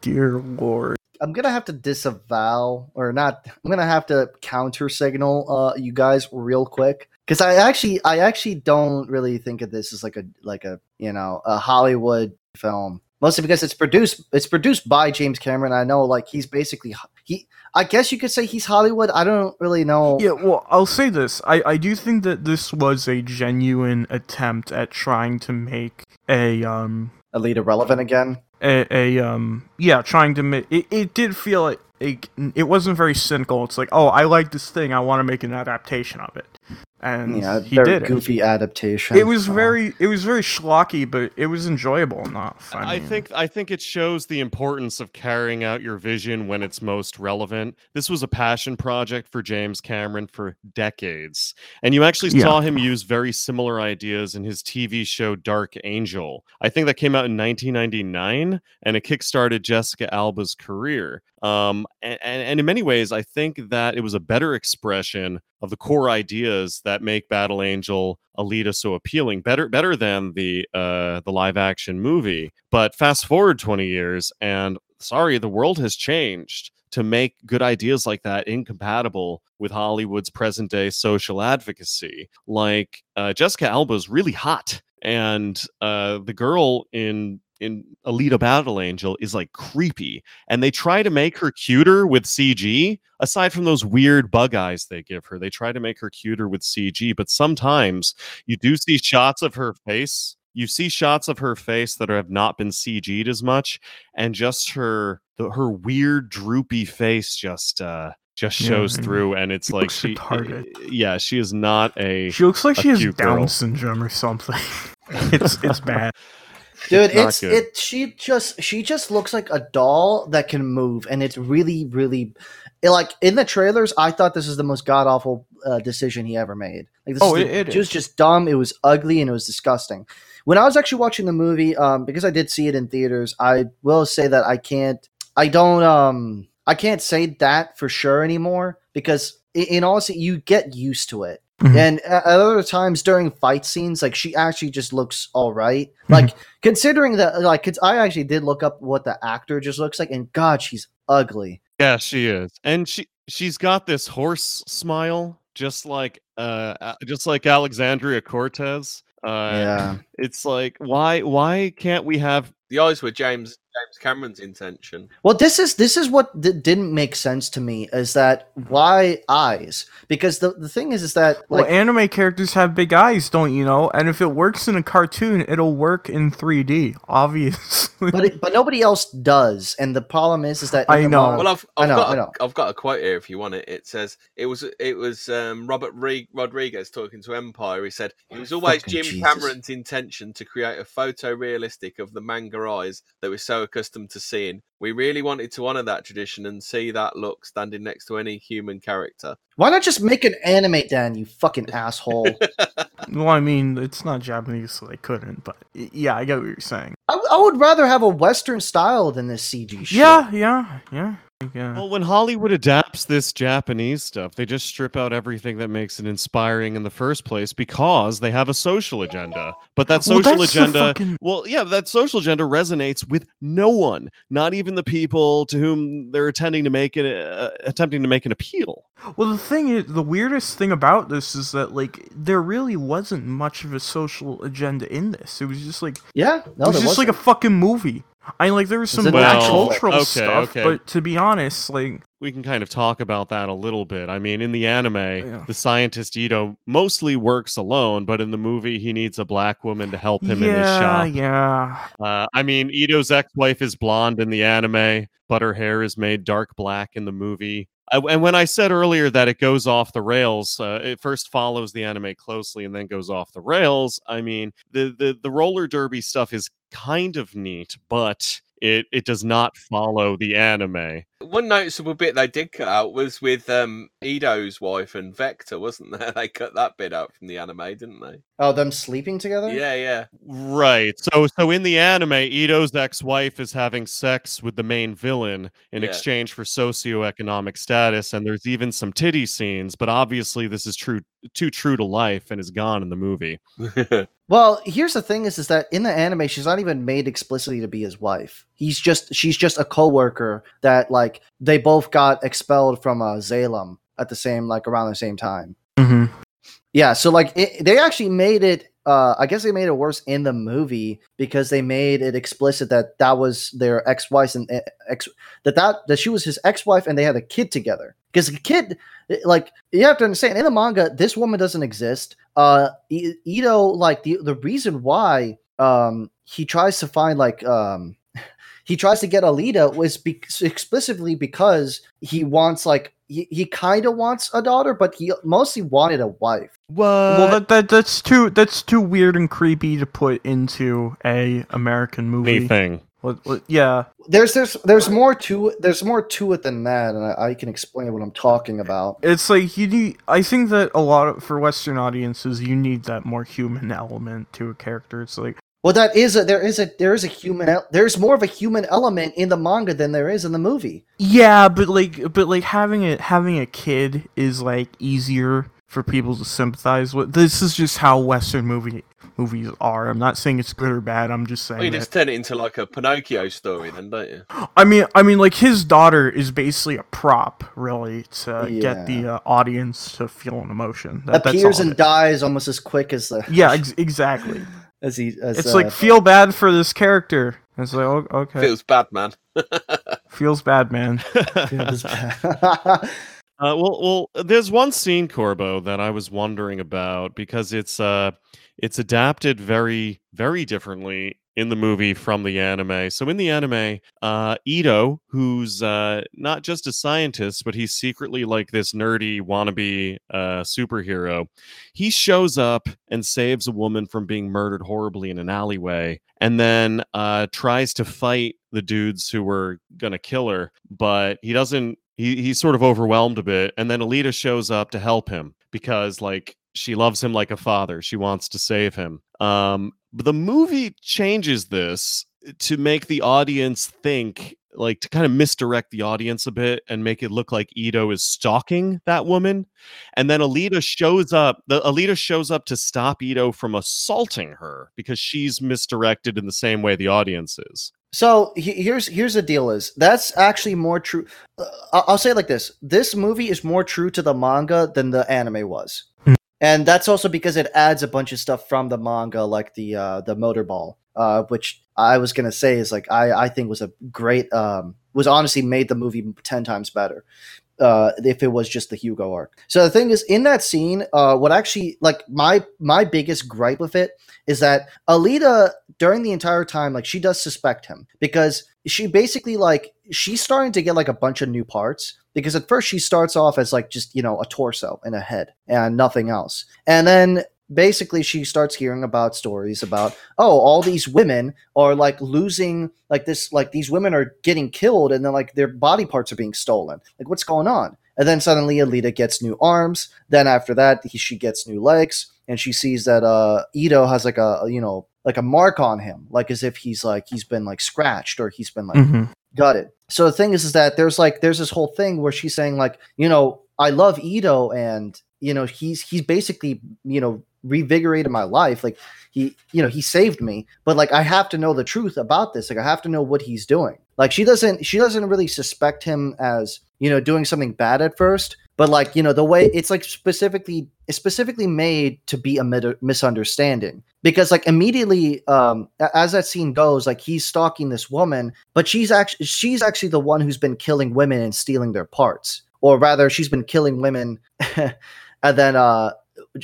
Dear Lord. I'm gonna have to disavow or not. I'm gonna have to counter signal uh, you guys real quick because I actually I actually don't really think of this as like a like a you know a Hollywood film. Mostly because it's produced it's produced by James Cameron. I know like he's basically he. I guess you could say he's Hollywood. I don't really know. Yeah, well, I'll say this. I, I do think that this was a genuine attempt at trying to make a um Alita relevant again. A, a um yeah trying to make it, it did feel like it, it wasn't very cynical. It's like oh i like this thing i want to make an adaptation of it and Yeah, he very did it. goofy adaptation. it was Uh, very it was very schlocky but it was enjoyable not funny I think I think it shows the importance of carrying out your vision when it's most relevant. This was a passion project for James Cameron for decades. And you actually Yeah. saw him use very similar ideas in his TV show Dark Angel. I think that came out in 1999 and it kickstarted Jessica Alba's career. Um, and, and, and in many ways, I think that it was a better expression of the core ideas that make Battle Angel Alita so appealing, better better than the uh, the live action movie. But fast forward 20 years, and sorry, the world has changed to make good ideas like that incompatible with Hollywood's present day social advocacy. Like uh, Jessica Alba is really hot, and uh, the girl in in Alita Battle Angel is like creepy, and they try to make her cuter with CG. Aside from those weird bug eyes they give her, they try to make her cuter with CG. But sometimes you do see shots of her face. You see shots of her face that have not been CG'd as much, and just her the, her weird droopy face just uh just shows and through, and it's like she retarded. yeah she is not a she looks like she has down girl. syndrome or something it's it's bad Dude, it's good. it. She just she just looks like a doll that can move, and it's really really it, like in the trailers. I thought this is the most god awful uh, decision he ever made. Like this Oh, is it- the- it it was just dumb. It was ugly and it was disgusting. When I was actually watching the movie, um, because I did see it in theaters, I will say that I can't. I don't. Um, I can't say that for sure anymore because, in, in honesty, you get used to it. Mhm. And at other times during fight scenes, like she actually just looks all right. Mhm. Like considering that, like I actually did look up what the actor just looks like, and God, she's ugly. Yeah, she is, and she she's got this horse smile, just like uh, just like Alexandria Cortez. Uh, Yeah. it's like why why can't we have The eyes were James James Cameron's intention. Well, this is this is what d- didn't make sense to me is that why eyes? Because the the thing is, is that Well, anime characters have big eyes, don't you know? And if it works in a cartoon, it'll work in 3D, obviously. but it, but nobody else does, and the problem is, is that I know. manga- Well, I've, I I've know, got I a, know. I've got a quote here if you want it. It says it was it was um, Robert Re- Rodriguez talking to Empire. He said it was always Fucking Jim Jesus. Cameron's intention to create a photorealistic of the manga eyes that we're so accustomed to seeing. We really wanted to honor that tradition and see that look standing next to any human character. why not just make an anime, Dan? You fucking asshole. well, I mean, it's not Japanese, so they couldn't. But yeah, I get what you're saying. I, I would rather have a Western style than this CG shit. Yeah, yeah, yeah. Yeah. Well, when Hollywood adapts this Japanese stuff, they just strip out everything that makes it inspiring in the first place because they have a social agenda. But that social that's the agenda, fucking- well, yeah, that social agenda resonates with no one, not even the people to whom they're attempting to make it, uh, attempting to make an appeal. Well, the thing is, the weirdest thing about this is that like there really wasn't much of a social agenda in this. It was just like yeah. No, it was there just like a fucking movie. I mean, like there was some a black natural- cultural okay, stuff, okay. but to be honest, like we can kind of talk about that a little bit. I mean, in the anime, Yeah. the scientist Ido mostly works alone, but in the movie, he needs a black woman to help him in his yeah, shop. yeah. Uh, I mean, Ido's ex-wife is blonde in the anime, but her hair is made dark black in the movie. And when I said earlier that it goes off the rails, uh, it first follows the anime closely and then goes off the rails. I mean, the the the roller derby stuff is kind of neat, but it it does not follow the anime. One noticeable bit they did cut out was with um, Ido's wife and Vector, wasn't there? They cut that bit out from the anime, didn't they? Oh, them sleeping together. Yeah, yeah. Right. So so in the anime, Ido's ex-wife is having sex with the main villain in Yeah. exchange for socioeconomic status, and there's even some titty scenes, but obviously this is true too true to life and is gone in the movie. Well, here's the thing: is is that in the anime, she's not even made explicitly to be his wife. He's just she's just a coworker that like they both got expelled from uh, Zalem at the same like around the same time. Mm-hmm. Yeah, so like it, they actually made it. Uh, I guess they made it worse in the movie because they made it explicit that that was their ex-wife and uh, ex that that that she was his ex-wife and they had a kid together. Because the kid, like you have to understand, in the manga, this woman doesn't exist. Uh, Ido, like the the reason why um he tries to find like um he tries to get Alita was be- explicitly because he wants like he, he kind of wants a daughter, but he mostly wanted a wife. What? well, that, that that's too that's too weird and creepy to put into a American movie. anything. What- what- yeah, There's there's there's more to it. There's more to it than that, and I, I can explain what I'm talking about. it's like you need. I think that a lot of, for Western audiences, you need that more human element to a character. It's like Well, that is a there is a there is a human there's more of a human element in the manga than there is in the movie. yeah, but like but like having a having a kid is like easier for people to sympathize with. This is just how Western movie movies are. I'm not saying it's good or bad. I'm just saying. Well, you that- just turn it into like a Pinocchio story, then, don't you? I mean, I mean, like his daughter is basically a prop, really, to get the uh, audience to feel an emotion. That, that's Appears all and it is. dies almost as quick as the Yeah, ex- exactly. As he as It's uh, like feel bad for this character. It's like o- okay, Feels bad, man. feels bad, man. feels bad. Uh, well, well, there's one scene, Korbo, that I was wondering about because it's uh, it's adapted very, very differently in the movie from the anime. So in the anime, uh, Ido, who's uh, not just a scientist, but he's secretly like this nerdy wannabe uh, superhero, he shows up and saves a woman from being murdered horribly in an alleyway, and then uh, tries to fight the dudes who were gonna kill her, but he doesn't. He, he's sort of overwhelmed a bit, and then Alita shows up to help him because like she loves him like a father. She wants to save him. Um, but the movie changes this to make the audience think like to kind of misdirect the audience a bit and make it look like Ido is stalking that woman. And then Alita shows up, the Alita shows up to stop Ido from assaulting her because she's misdirected in the same way the audience is. So he- here's here's the deal: is that's actually more true. Uh, I'll say it like this: this movie is more true to the manga than the anime was. And that's also because it adds a bunch of stuff from the manga, like the uh, the motorball, uh, which I was gonna say is like I I think was a great um, was honestly made the movie ten times better. Uh, if it was just the Hugo arc. So the thing is, in that scene, uh, what actually like my my biggest gripe with it is that Alita during the entire time, like she does suspect him because she basically like she's starting to get like a bunch of new parts because at first she starts off as like just you know a torso and a head and nothing else, and then basically she starts hearing about stories about oh all these women are like losing like this like these women are getting killed and then like their body parts are being stolen like what's going on and then suddenly Alita gets new arms then after that he, she gets new legs and she sees that uh Ido has like a you know like a mark on him like as if he's like he's been like scratched or he's been like Mhm. gutted. So the thing is, is that there's like there's this whole thing where she's saying like, you know, I love Ido, and you know, he's he's basically you know revigorated my life. Like he, you know, he saved me, but like I have to know the truth about this. Like I have to know what he's doing. Like she doesn't she doesn't really suspect him as you know doing something bad at first, but like you know the way it's like specifically it's specifically made to be a misunderstanding. Because like immediately um as that scene goes like he's stalking this woman but she's actually she's actually the one who's been killing women and stealing their parts. Or rather she's been killing women and then uh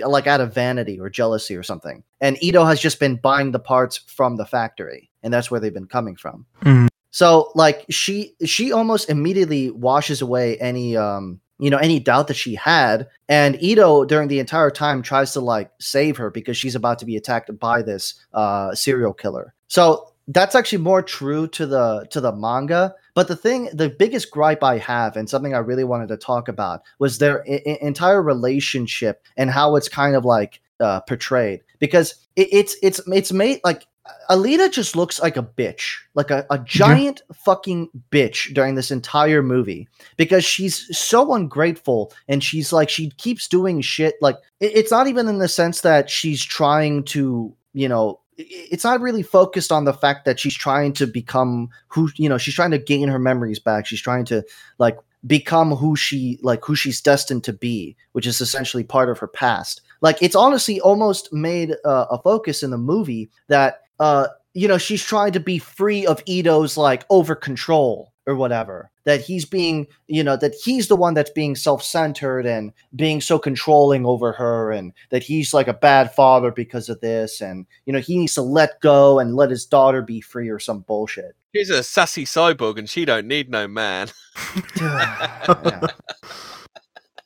like out of vanity or jealousy or something. And Ido has just been buying the parts from the factory and that's where they've been coming from. Mhm. so like she she almost immediately washes away any um you know any doubt that she had. And Ido during the entire time tries to like save her because she's about to be attacked by this uh serial killer. So that's actually more true to the to the manga. But the thing the biggest gripe i have and something i really wanted to talk about was their I- entire relationship and how it's kind of like uh, portrayed. Because it, it's it's it's made like Alita just looks like a bitch, like a, a giant fucking bitch during this entire movie because she's so ungrateful and she's like she keeps doing shit. Like it- it's not even in the sense that she's trying to you know it's not really focused on the fact that she's trying to become who you know she's trying to gain her memories back. She's trying to like become who she like who she's destined to be which is essentially part of her past. Like it's honestly almost made uh, a focus in the movie that uh you know she's trying to be free of Ido's like over control or whatever that he's being you know that he's the one that's being self-centered and being so controlling over her and that he's like a bad father because of this and you know he needs to let go and let his daughter be free or some bullshit She's a sassy cyborg and she don't need no man. yeah.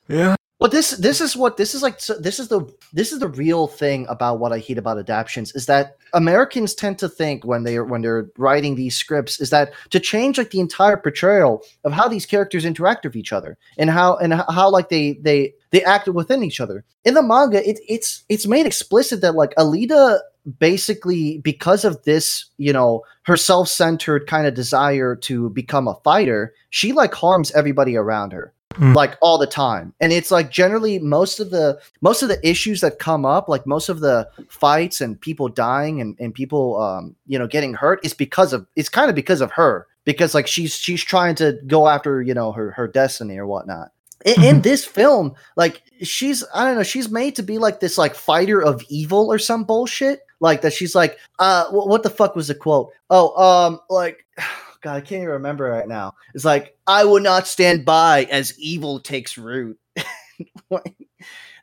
Yeah. Well, this this is what this is like. So this is the this is the real thing about what I hate about adaptations is that Americans tend to think when they are when they're writing these scripts is that to change like the entire portrayal of how these characters interact with each other and how and how, like they they they act within each other. In the manga, it, it's it's made explicit that like Alita basically because of this you know her self-centered kind of desire to become a fighter she like harms everybody around her Mm. like all the time. And it's like generally most of the most of the issues that come up like most of the fights and people dying and, and people um you know getting hurt is because of it's kind of because of her. Because like she's she's trying to go after you know her her destiny or whatnot. In, in this film like she's i don't know she's made to be like this like fighter of evil or some bullshit. Like that she's like uh wh- what the fuck was the quote? Oh um like god i can't even remember right now it's like i will not stand by as evil takes root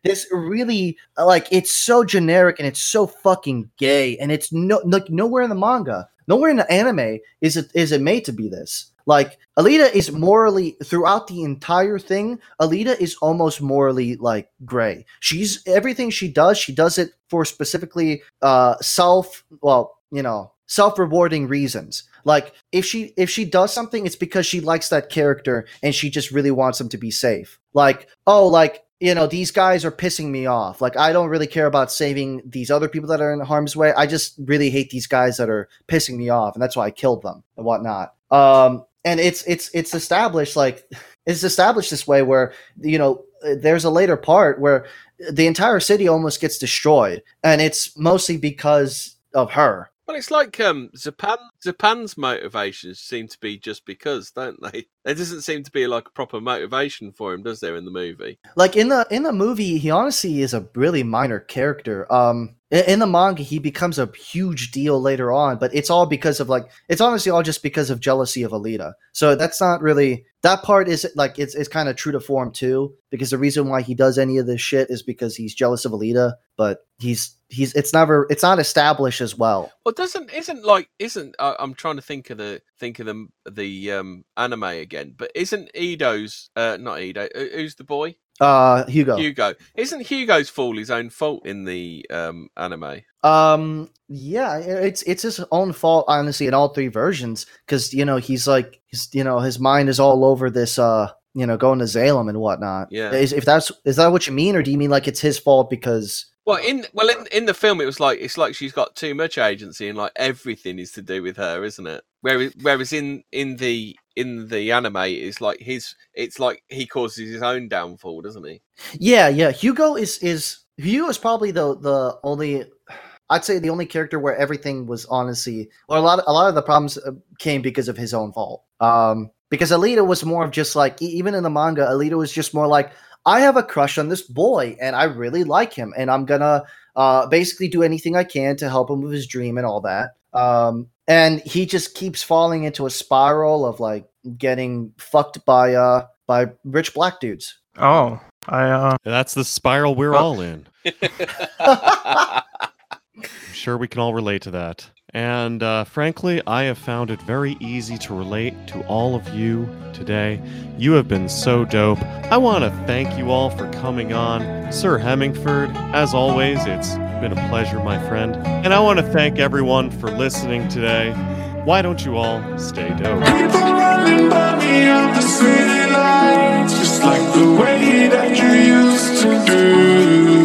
this really like it's so generic and it's so fucking gay and it's no like nowhere in the manga, nowhere in the anime is it is it made to be this. Like Alita is morally throughout the entire thing. Alita is almost morally like gray. She's everything she does. She does it for specifically uh self. Well, you know, self-rewarding reasons. Like if she if she does something, it's because she likes that character and she just really wants them to be safe. Like oh, like you know these guys are pissing me off. Like I don't really care about saving these other people that are in harm's way. I just really hate these guys that are pissing me off, and that's why I killed them and whatnot. Um, and it's it's it's established like it's established this way where you know there's a later part where the entire city almost gets destroyed and it's mostly because of her Well, it's like um, Zapan. Zapan's motivations seem to be just because, don't they? There doesn't seem to be like a proper motivation for him, does there, in the movie? like in the in the movie he honestly is a really minor character. Um in, the manga he becomes a huge deal later on but it's all because of like it's honestly all just because of jealousy of alita. So that's not really that part is like it's, it's kind of true to form too because the reason why he does any of this shit is because he's jealous of alita but he's he's it's never it's not established as well. Well, doesn't isn't like isn't uh, I'm trying to think of the think of the the um anime again, but isn't Ido's uh not who- who's the boy uh hugo Hugo isn't Hugo's fall his own fault in the um anime? Um. Yeah, it's it's his own fault, honestly, in all three versions, because you know he's like, he's, you know, his mind is all over this, uh, you know, going to Salem and whatnot. Yeah. Is, if that's is that what you mean, or do you mean like it's his fault because? Well, in well in, in the film, it was like it's like she's got too much agency and like everything is to do with her, isn't it? Whereas whereas in in the in the anime, it's like his it's like he causes his own downfall, doesn't he? Yeah, yeah. Hugo is is Hugo is probably the the only. I'd say the only character where everything was honestly, or a lot a lot of the problems uh, came because of his own fault. Um, because Alita was more of just like even in the manga, Alita was just more like I have a crush on this boy and I really like him and I'm gonna uh, basically do anything I can to help him with his dream and all that. Um, and he just keeps falling into a spiral of like getting fucked by uh by rich black dudes. Oh, I uh, That's the spiral we're Well- all in. I'm sure we can all relate to that. And uh, frankly, I have found it very easy to relate to all of you today. You have been so dope. I want to thank you all for coming on. Sir Hemingford, as always, it's been a pleasure, my friend. And I want to thank everyone for listening today. Why don't you all stay dope? Running by me on the city lights, just like the way that you used to do.